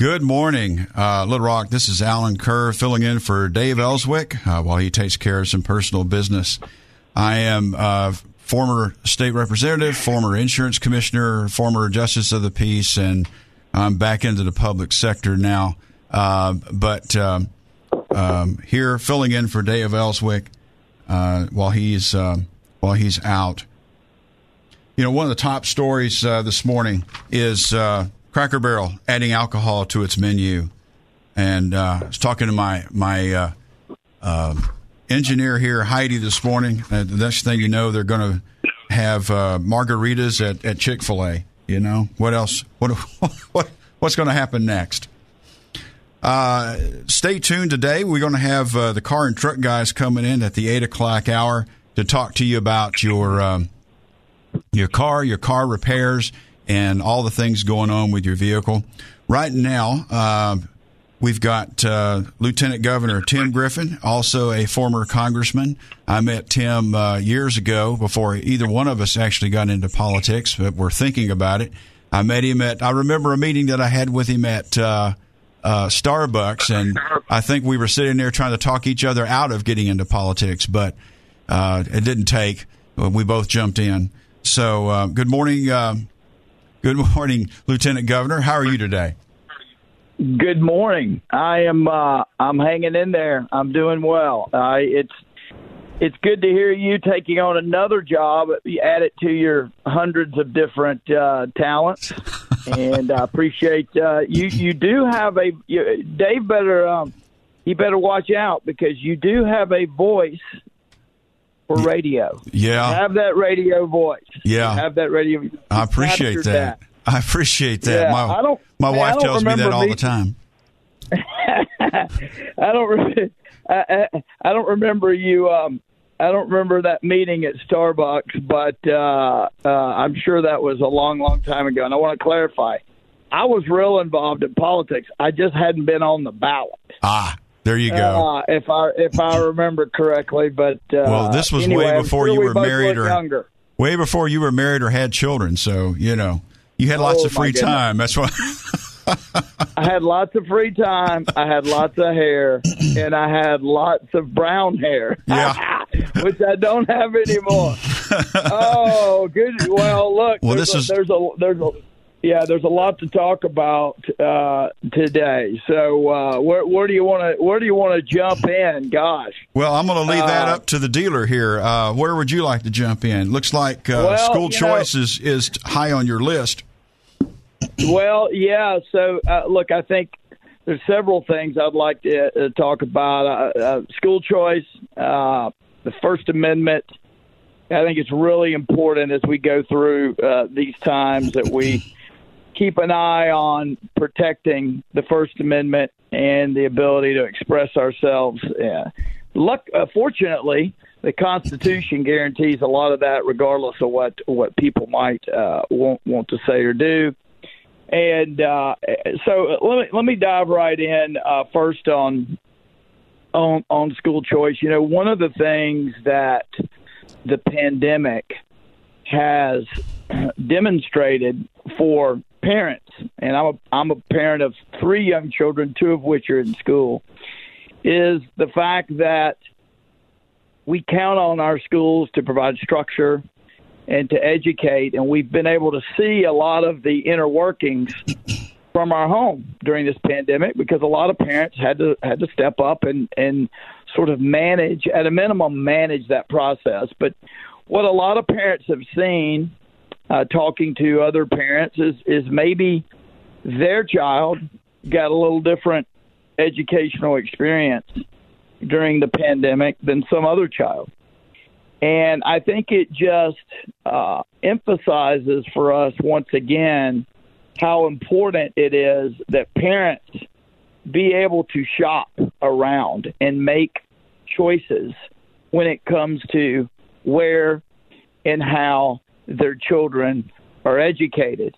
Good morning, uh, Little Rock. This is Allen Kerr filling in for Dave Elswick uh, while he takes care of some personal business. I am uh, former state representative, former insurance commissioner, former justice of the peace, and I'm back into the public sector now. Uh, but um, um, here, filling in for Dave Elswick uh, while he's um, while he's out. You know, one of the top stories uh, this morning is Cracker Barrel adding alcohol to its menu, and uh, I was talking to my my uh, uh, engineer here, Heidi, this morning. And the next thing you know, they're going to have uh, margaritas at, at Chick Fil A. You know what else? What what what's going to happen next? Uh, stay tuned today. We're going to have uh, the car and truck guys coming in at the eight o'clock hour to talk to you about your um, your car, your car repairs and all the things going on with your vehicle. Right now, uh, we've got uh, Lieutenant Governor Tim Griffin, also a former congressman. I met Tim uh, years ago before either one of us actually got into politics, but we're thinking about it. I met him at, I remember a meeting that I had with him at uh, uh, Starbucks, and I think we were sitting there trying to talk each other out of getting into politics, but uh, it didn't take. We both jumped in. So, good morning, Good morning, Lieutenant Governor. How are you today? Good morning. I am. Uh, I'm hanging in there. I'm doing well. Uh, it's it's good to hear you taking on another job. You add it to your hundreds of different uh, talents, and I appreciate uh, you. You do have a you, Dave. Better um, you better watch out because you do have a voice for radio. Yeah. have that radio voice. Yeah. have that radio. I appreciate that. that. I appreciate that. Yeah, my I don't, my man, wife don't tells me that all me. the time. I don't. Re- I, I, I don't remember you. Um, I don't remember that meeting at Starbucks, but uh, uh, I'm sure that was a long, long time ago. And I want to clarify. I was real involved in politics. I just hadn't been on the ballot. Ah, there you go. Uh, if I if I remember correctly, but uh, well, this was anyway, way before sure you were both married or younger. way before you were married or had children. So you know you had lots Oh, of free time. That's why. I had lots of free time. I had lots of hair, and I had lots of brown hair. Yeah. which I don't have anymore. oh, good. Well, look. Well, this a, is- there's a there's a yeah there's a lot to talk about uh, today. So uh, where where do you want to where do you want to jump in? Gosh. Well, I'm going to leave that Uh, up to the dealer here. Uh, where would you like to jump in? Looks like uh, Well, school choice know- is is high on your list. Well, yeah. So, uh, look, I think there's several things I'd like to uh, talk about. Uh, uh, school choice, uh, the First Amendment. I think it's really important as we go through uh, these times that we keep an eye on protecting the First Amendment and the ability to express ourselves. Uh, luck, uh, fortunately, the Constitution guarantees a lot of that, regardless of what what people might uh, want want to say or do. And uh, so let me let me dive right in uh, first on on on school choice. You know, one of the things that the pandemic has demonstrated for parents, and I'm a I'm a parent of three young children, two of which are in school, is the fact that we count on our schools to provide structure and to educate, and we've been able to see a lot of the inner workings from our home during this pandemic because a lot of parents had to had to step up and and sort of manage at a minimum manage that process. But what a lot of parents have seen uh, talking to other parents is is maybe their child got a little different educational experience during the pandemic than some other child. And I think it just uh, emphasizes for us once again how important it is that parents be able to shop around and make choices when it comes to where and how their children are educated.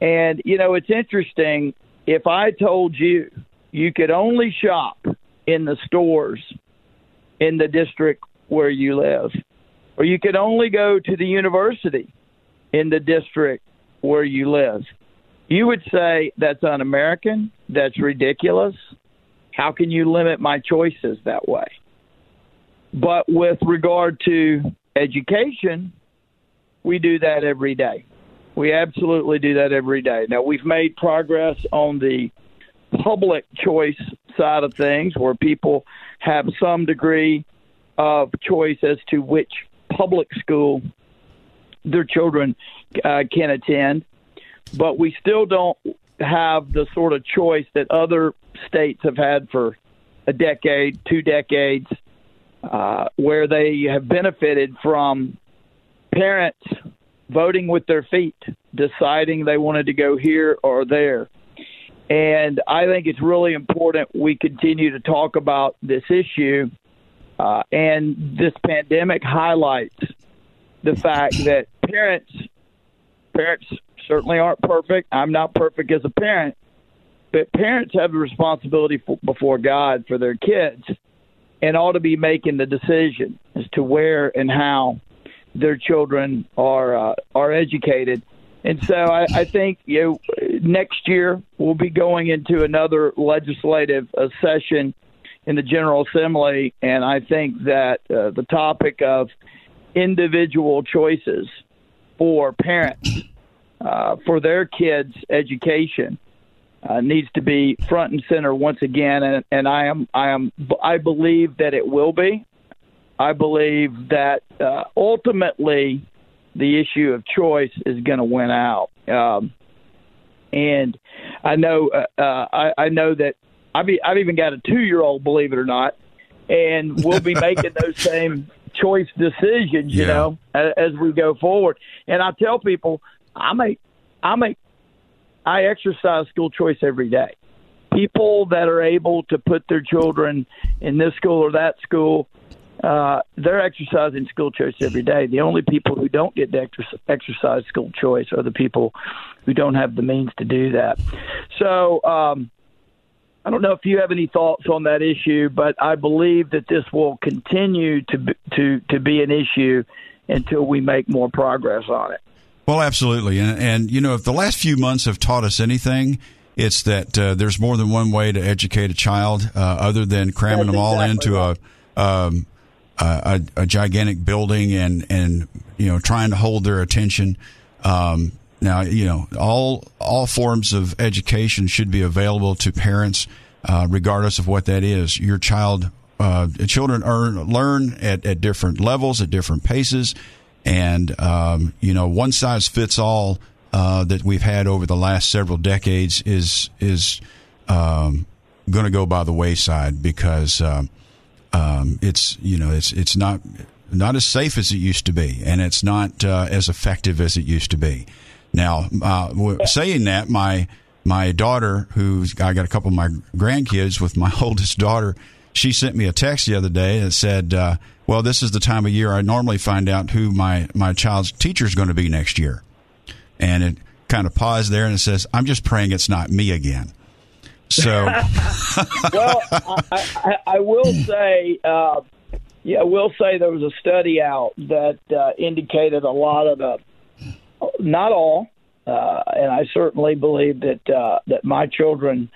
And, you know, it's interesting. If I told you you could only shop in the stores in the district where you live, or you could only go to the university in the district where you live, you would say that's un American, that's ridiculous. How can you limit my choices that way? But with regard to education, we do that every day. We absolutely do that every day. Now, we've made progress on the public choice side of things where people have some degree of choice as to which public school their children uh, can attend, but we still don't have the sort of choice that other states have had for a decade, two decades, uh, where they have benefited from parents voting with their feet, deciding they wanted to go here or there. And I think it's really important we continue to talk about this issue. Uh, and this pandemic highlights the fact that parents parents certainly aren't perfect. I'm not perfect as a parent, but parents have a responsibility for, before God for their kids and ought to be making the decision as to where and how their children are uh, are educated. And so I, I think you know next year we'll be going into another legislative uh, session in the General Assembly, and I think that uh, the topic of individual choices for parents uh, for their kids' education uh, needs to be front and center once again, and, and I am I am I believe that it will be. I believe that uh, ultimately the issue of choice is going to win out. Um, and I know uh, uh, I, I know that I've, I've even got a two year old, believe it or not, and we'll be making those same choice decisions, you yeah. know, as, as we go forward. And I tell people, I make, I make, I exercise school choice every day. People that are able to put their children in this school or that school, uh, they're exercising school choice every day. The only people who don't get to exercise school choice are the people who don't have the means to do that. So, um, I don't know if you have any thoughts on that issue, but I believe that this will continue to be, to to be an issue until we make more progress on it. Well, absolutely, and, and you know, if the last few months have taught us anything, it's that uh, there's more than one way to educate a child, uh, other than cramming That's them all exactly into right. a, um, a, a gigantic building and and you know trying to hold their attention. Um, now, you know, all all forms of education should be available to parents, uh, regardless of what that is. Your child, uh, children earn, learn at, at different levels, at different paces, and um, you know, one size fits all uh, that we've had over the last several decades is is um, going to go by the wayside because um, um, it's you know it's it's not not as safe as it used to be, and it's not uh, as effective as it used to be. Now, uh, saying that, my my daughter, who I got a couple of my grandkids with my oldest daughter, she sent me a text the other day that said, uh, "Well, this is the time of year I normally find out who my my child's teacher is going to be next year," and it kind of paused there and it says, "I'm just praying it's not me again." So, well, I, I, I, will say, uh, yeah, I will say there was a study out that uh, indicated a lot of the not all, uh, and I certainly believe that uh, that my children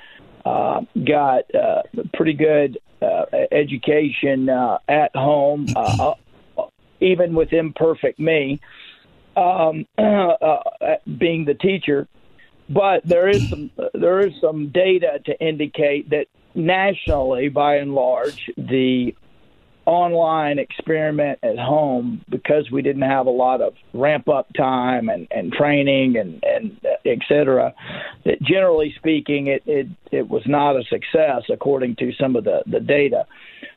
uh, got uh, pretty good uh, education uh, at home, uh, uh, even with imperfect me um, uh, being the teacher. But there is some there is some data to indicate that nationally, by and large, the online experiment at home because we didn't have a lot of ramp up time and, and training and, and et cetera, that generally speaking, it, it, it was not a success according to some of the, the data.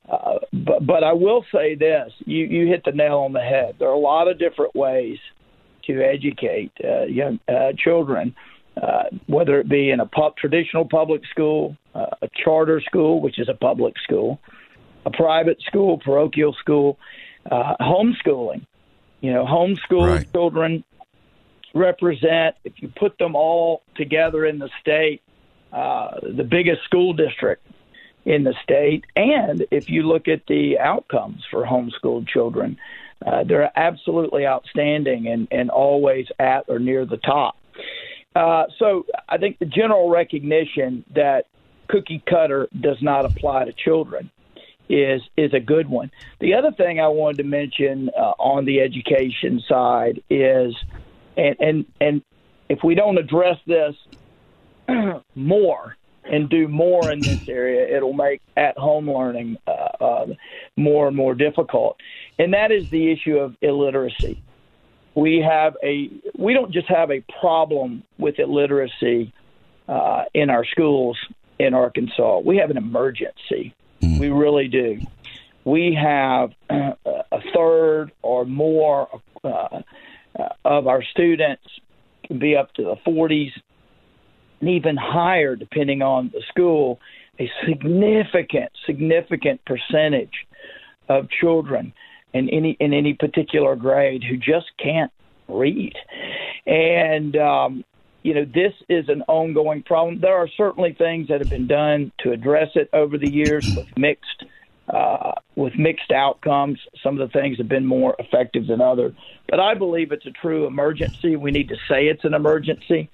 Uh, but, but I will say this you, you hit the nail on the head. There are a lot of different ways to educate uh, young uh, children. Uh, whether it be in a pub, traditional public school, uh, a charter school, which is a public school, a private school, parochial school, uh, homeschooling. You know, homeschool Right. children represent, if you put them all together in the state, uh, the biggest school district in the state. And if you look at the outcomes for homeschooled children, uh, they're absolutely outstanding and, and always at or near the top. Uh, so I think the general recognition that cookie cutter does not apply to children is is a good one. The other thing I wanted to mention uh, on the education side is, and and and if we don't address this more and do more in this area, it'll make at home learning uh, uh, more and more difficult. And that is the issue of illiteracy. We have a we don't just have a problem with illiteracy uh, in our schools in Arkansas. We have an emergency. We really do. We have uh, a third or more uh, of our students can be up to the 40s and even higher, depending on the school, a significant, significant percentage of children in any in any particular grade who just can't read, and um, you know this is an ongoing problem. There are certainly things that have been done to address it over the years with mixed uh, with mixed outcomes. Some of the things have been more effective than others, but I believe it's a true emergency. We need to say it's an emergency.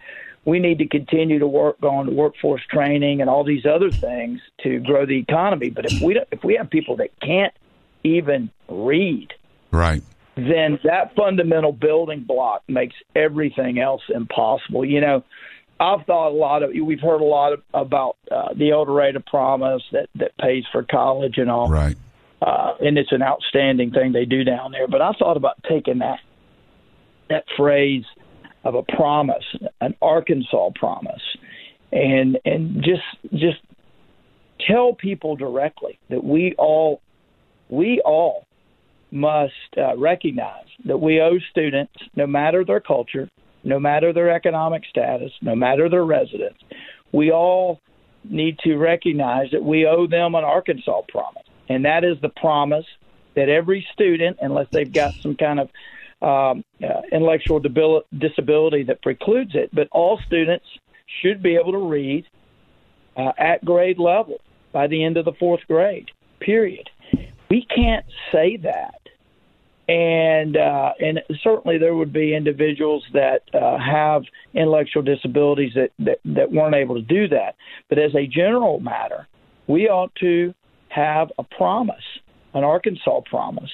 We need to continue to work on workforce training and all these other things to grow the economy. But if we don't, if we have people that can't even read, Right. then that fundamental building block makes everything else impossible. You know, I've thought a lot of we've heard a lot of, about uh, the El Dorado Promise that that pays for college and all, Right. uh, and it's an outstanding thing they do down there. But I thought about taking that that phrase of a promise, an Arkansas promise, and and just just tell people directly that we all we all must uh, recognize that we owe students, no matter their culture, no matter their economic status, no matter their residence, we all need to recognize that we owe them an Arkansas promise. And that is the promise that every student, unless they've got some kind of um, uh, intellectual debil- disability that precludes it, but all students should be able to read uh, at grade level by the end of the fourth grade, period. We can't say that. And uh, and certainly there would be individuals that uh, have intellectual disabilities that, that that weren't able to do that. But as a general matter, we ought to have a promise, an Arkansas promise,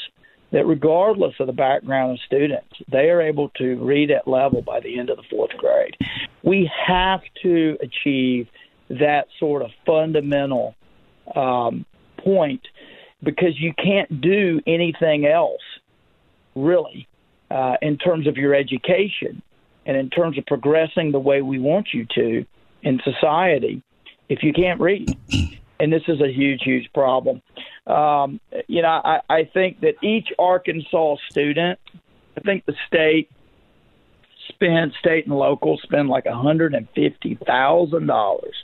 that regardless of the background of students, they are able to read at level by the end of the fourth grade. We have to achieve that sort of fundamental um, point because you can't do anything else really uh, in terms of your education and in terms of progressing the way we want you to in society if you can't read. And this is a huge, huge problem. Um, you know, I, I think that each Arkansas student, I think the state spend state and local spend like a hundred and fifty thousand dollars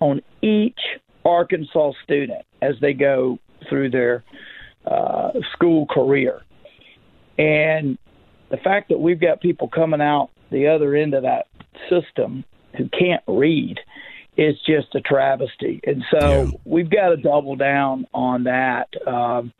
on each Arkansas student as they go through their uh, school career. And the fact that we've got people coming out the other end of that system who can't read is just a travesty. And so Yeah. we've got to double down on that. Um,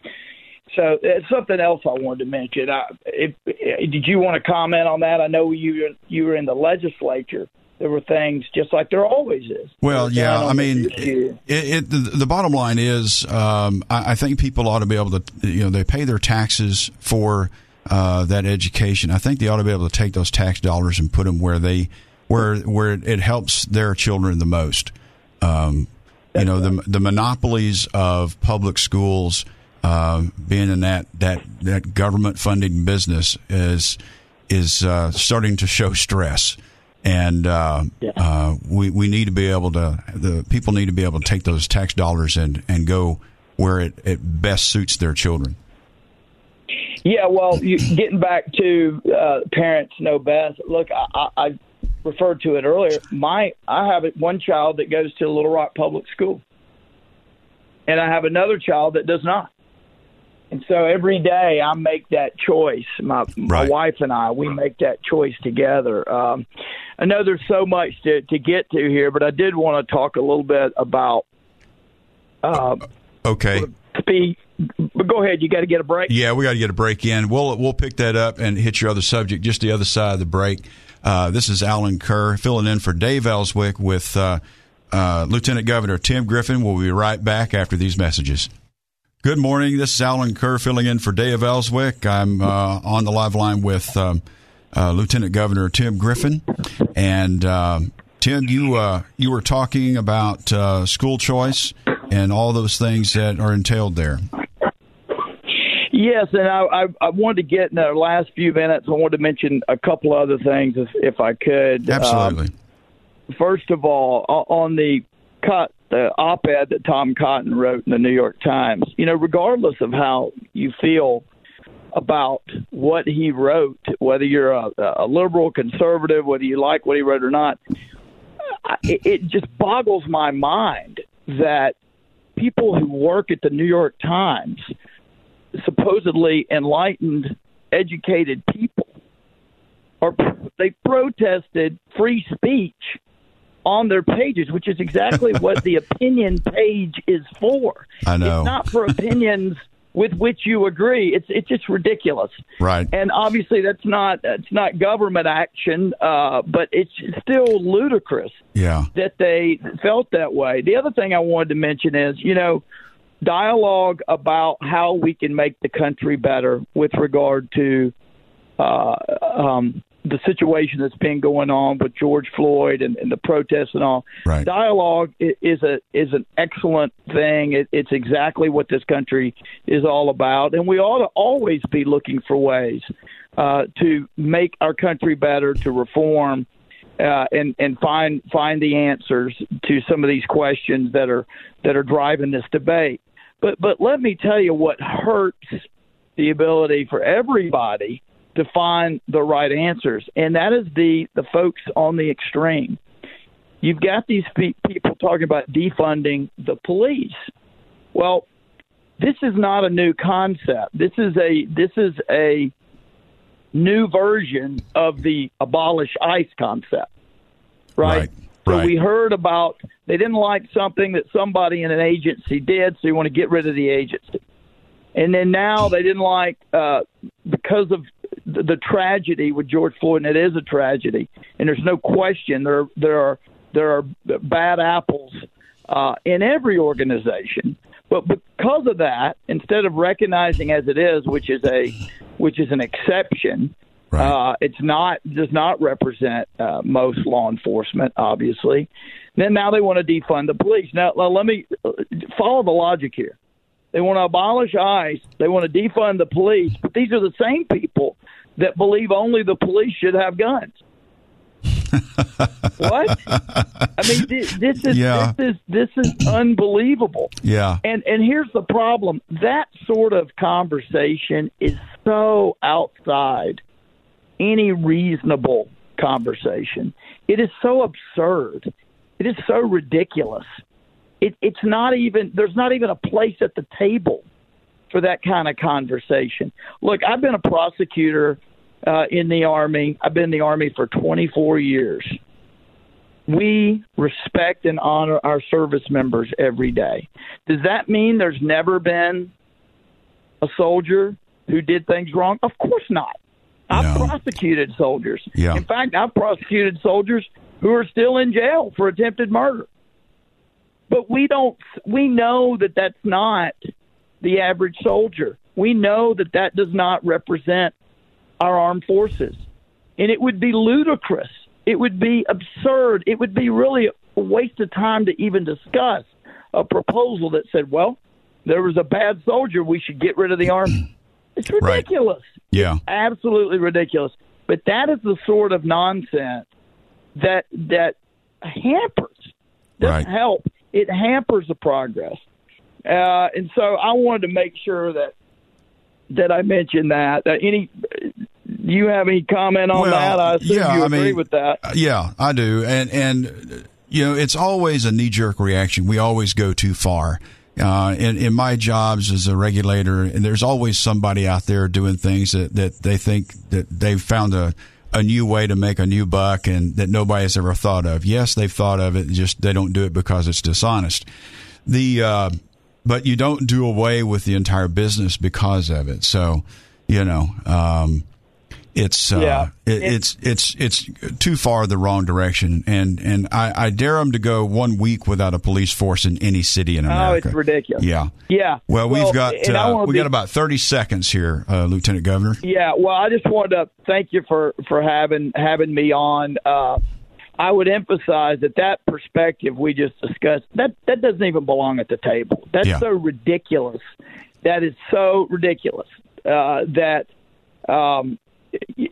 so it's something else I wanted to mention. I, if, did you want to comment on that? I know you you were in the legislature. There were things just like there always is. Well, yeah. I mean, it, it, the, the bottom line is, um, I, I think people ought to be able to, you know, they pay their taxes for uh, that education. I think they ought to be able to take those tax dollars and put them where they, where where it helps their children the most. Um, you know, the the monopolies of public schools, uh, being in that that that government funding business is is uh, starting to show stress and uh, uh, we we need to be able to the people need to be able to take those tax dollars and and go where it, it best suits their children. Yeah, well, you, getting back to uh, parents know best. Look, I, I referred to it earlier. My I have one child that goes to Little Rock Public School, and I have another child that does not. And so every day I make that choice. My my Right. wife and I we make that choice together. Um, I know there's so much to to get to here, but I did want to talk a little bit about uh, Okay. speed. But go ahead. You got to get a break. Yeah, we got to get a break in. We'll we'll pick that up and hit your other subject just the other side of the break. Uh, this is Allen Kerr filling in for Dave Elswick with uh, uh, Lieutenant Governor Tim Griffin. We'll be right back after these messages. Good morning. This is Allen Kerr filling in for Dave Elswick. I'm uh, on the live line with um, uh, Lieutenant Governor Tim Griffin, and um Tim, you uh, you were talking about uh, school choice and all those things that are entailed there. Yes, and I, I, I wanted to get in the last few minutes. I wanted to mention a couple other things, if, if I could. Absolutely. Um, first of all, on the cut, the op-ed that Tom Cotton wrote in the New York Times. You know, regardless of how you feel about what he wrote, whether you're a, a liberal, conservative, whether you like what he wrote or not, it, it just boggles my mind that people who work at the New York Times, supposedly enlightened, educated people, are they protested free speech on their pages, which is exactly what the opinion page is for. I know. It's not for opinions with which you agree. It's it's just ridiculous. Right. And obviously that's not it's not government action, uh, but it's still ludicrous Yeah. that they felt that way. The other thing I wanted to mention is, you know, dialogue about how we can make the country better with regard to uh, um, the situation that's been going on with George Floyd and, and the protests and all. Right. Dialogue is a is an excellent thing. It, it's exactly what this country is all about, and we ought to always be looking for ways uh, to make our country better, to reform, uh, and and find find the answers to some of these questions that are that are driving this debate. But but let me tell you what hurts the ability for everybody to find the right answers, and that is the the folks on the extreme. You've got these pe- people talking about defunding the police. Well, this is not a new concept. This is a this is a new version of the abolish ICE concept, right? Right, So right. we heard about they didn't like something that somebody in an agency did, so you want to get rid of the agency. And then now they didn't like uh, because of the, the tragedy with George Floyd, and it is a tragedy, and there's no question there there are there are bad apples uh, in every organization. But because of that, instead of recognizing as it is, which is a which is an exception, Right. uh, it's not does not represent uh, most law enforcement, obviously. Then now they want to defund the police. Now let me uh, follow the logic here. They want to abolish ICE. They want to defund the police, but these are the same people that believe only the police should have guns. what? I mean, this is Yeah. this is this is unbelievable. Yeah. And and here's the problem: that sort of conversation is so outside any reasonable conversation. It is so absurd. It is so ridiculous. It, it's not even there's not even a place at the table for that kind of conversation. Look, I've been a prosecutor uh, in the army. I've been in the army for 24 years. We respect and honor our service members every day. Does that mean there's never been a soldier who did things wrong? Of course not. I've No. prosecuted soldiers. Yeah. In fact, I've prosecuted soldiers who are still in jail for attempted murder. But we don't. We know that that's not the average soldier. We know that that does not represent our armed forces, and it would be ludicrous. It would be absurd. It would be really a waste of time to even discuss a proposal that said, "Well, there was a bad soldier. We should get rid of the army." It's Right. ridiculous Yeah. absolutely ridiculous. But that is the sort of nonsense that that hampers doesn't Right. help. It hampers the progress. Uh, and so I wanted to make sure that that I mentioned that. Uh, any do you have any comment on Well, that? I assume yeah, you I agree mean, with that. uh, Yeah, I do, and and you know, it's always a knee jerk reaction. We always go too far. Uh, in, in my jobs as a regulator, and there's always somebody out there doing things that, that they think that they've found a, a new way to make a new buck and that nobody has ever thought of. Yes, they've thought of it, just they don't do it because it's dishonest. The uh, but you don't do away with the entire business because of it. So, you know, um, it's uh, Yeah. it, It- it's it's it's too far the wrong direction, and and I, I dare them to go one week without a police force in any city in America. Oh, it's ridiculous. Yeah. Yeah. Well, we've got uh, we be- got about thirty seconds here, uh, Lieutenant Governor. Yeah, well, I just wanted to thank you for for having having me on. Uh, I would emphasize that that perspective we just discussed that that doesn't even belong at the table. That's Yeah. so ridiculous. That is so ridiculous uh, that. Um,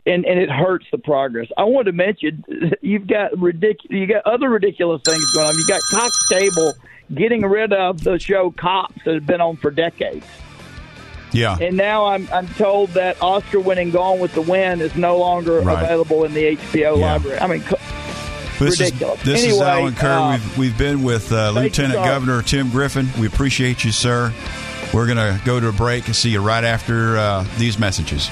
and and it hurts the progress. I wanted to mention you've got ridiculous. You got other ridiculous things going on. You got Cox Cable getting rid of the show Cops that has been on for decades. Yeah. And now I'm I'm told that Oscar winning Gone with the Wind is no longer Right. available in the HBO Yeah. library. I mean, co- This ridiculous. is this is Anyway, Allen Kerr. uh, we've we've been with uh, you, Lieutenant. Governor Tim Griffin. We appreciate you, sir. We're gonna go to a break and see you right after uh, these messages.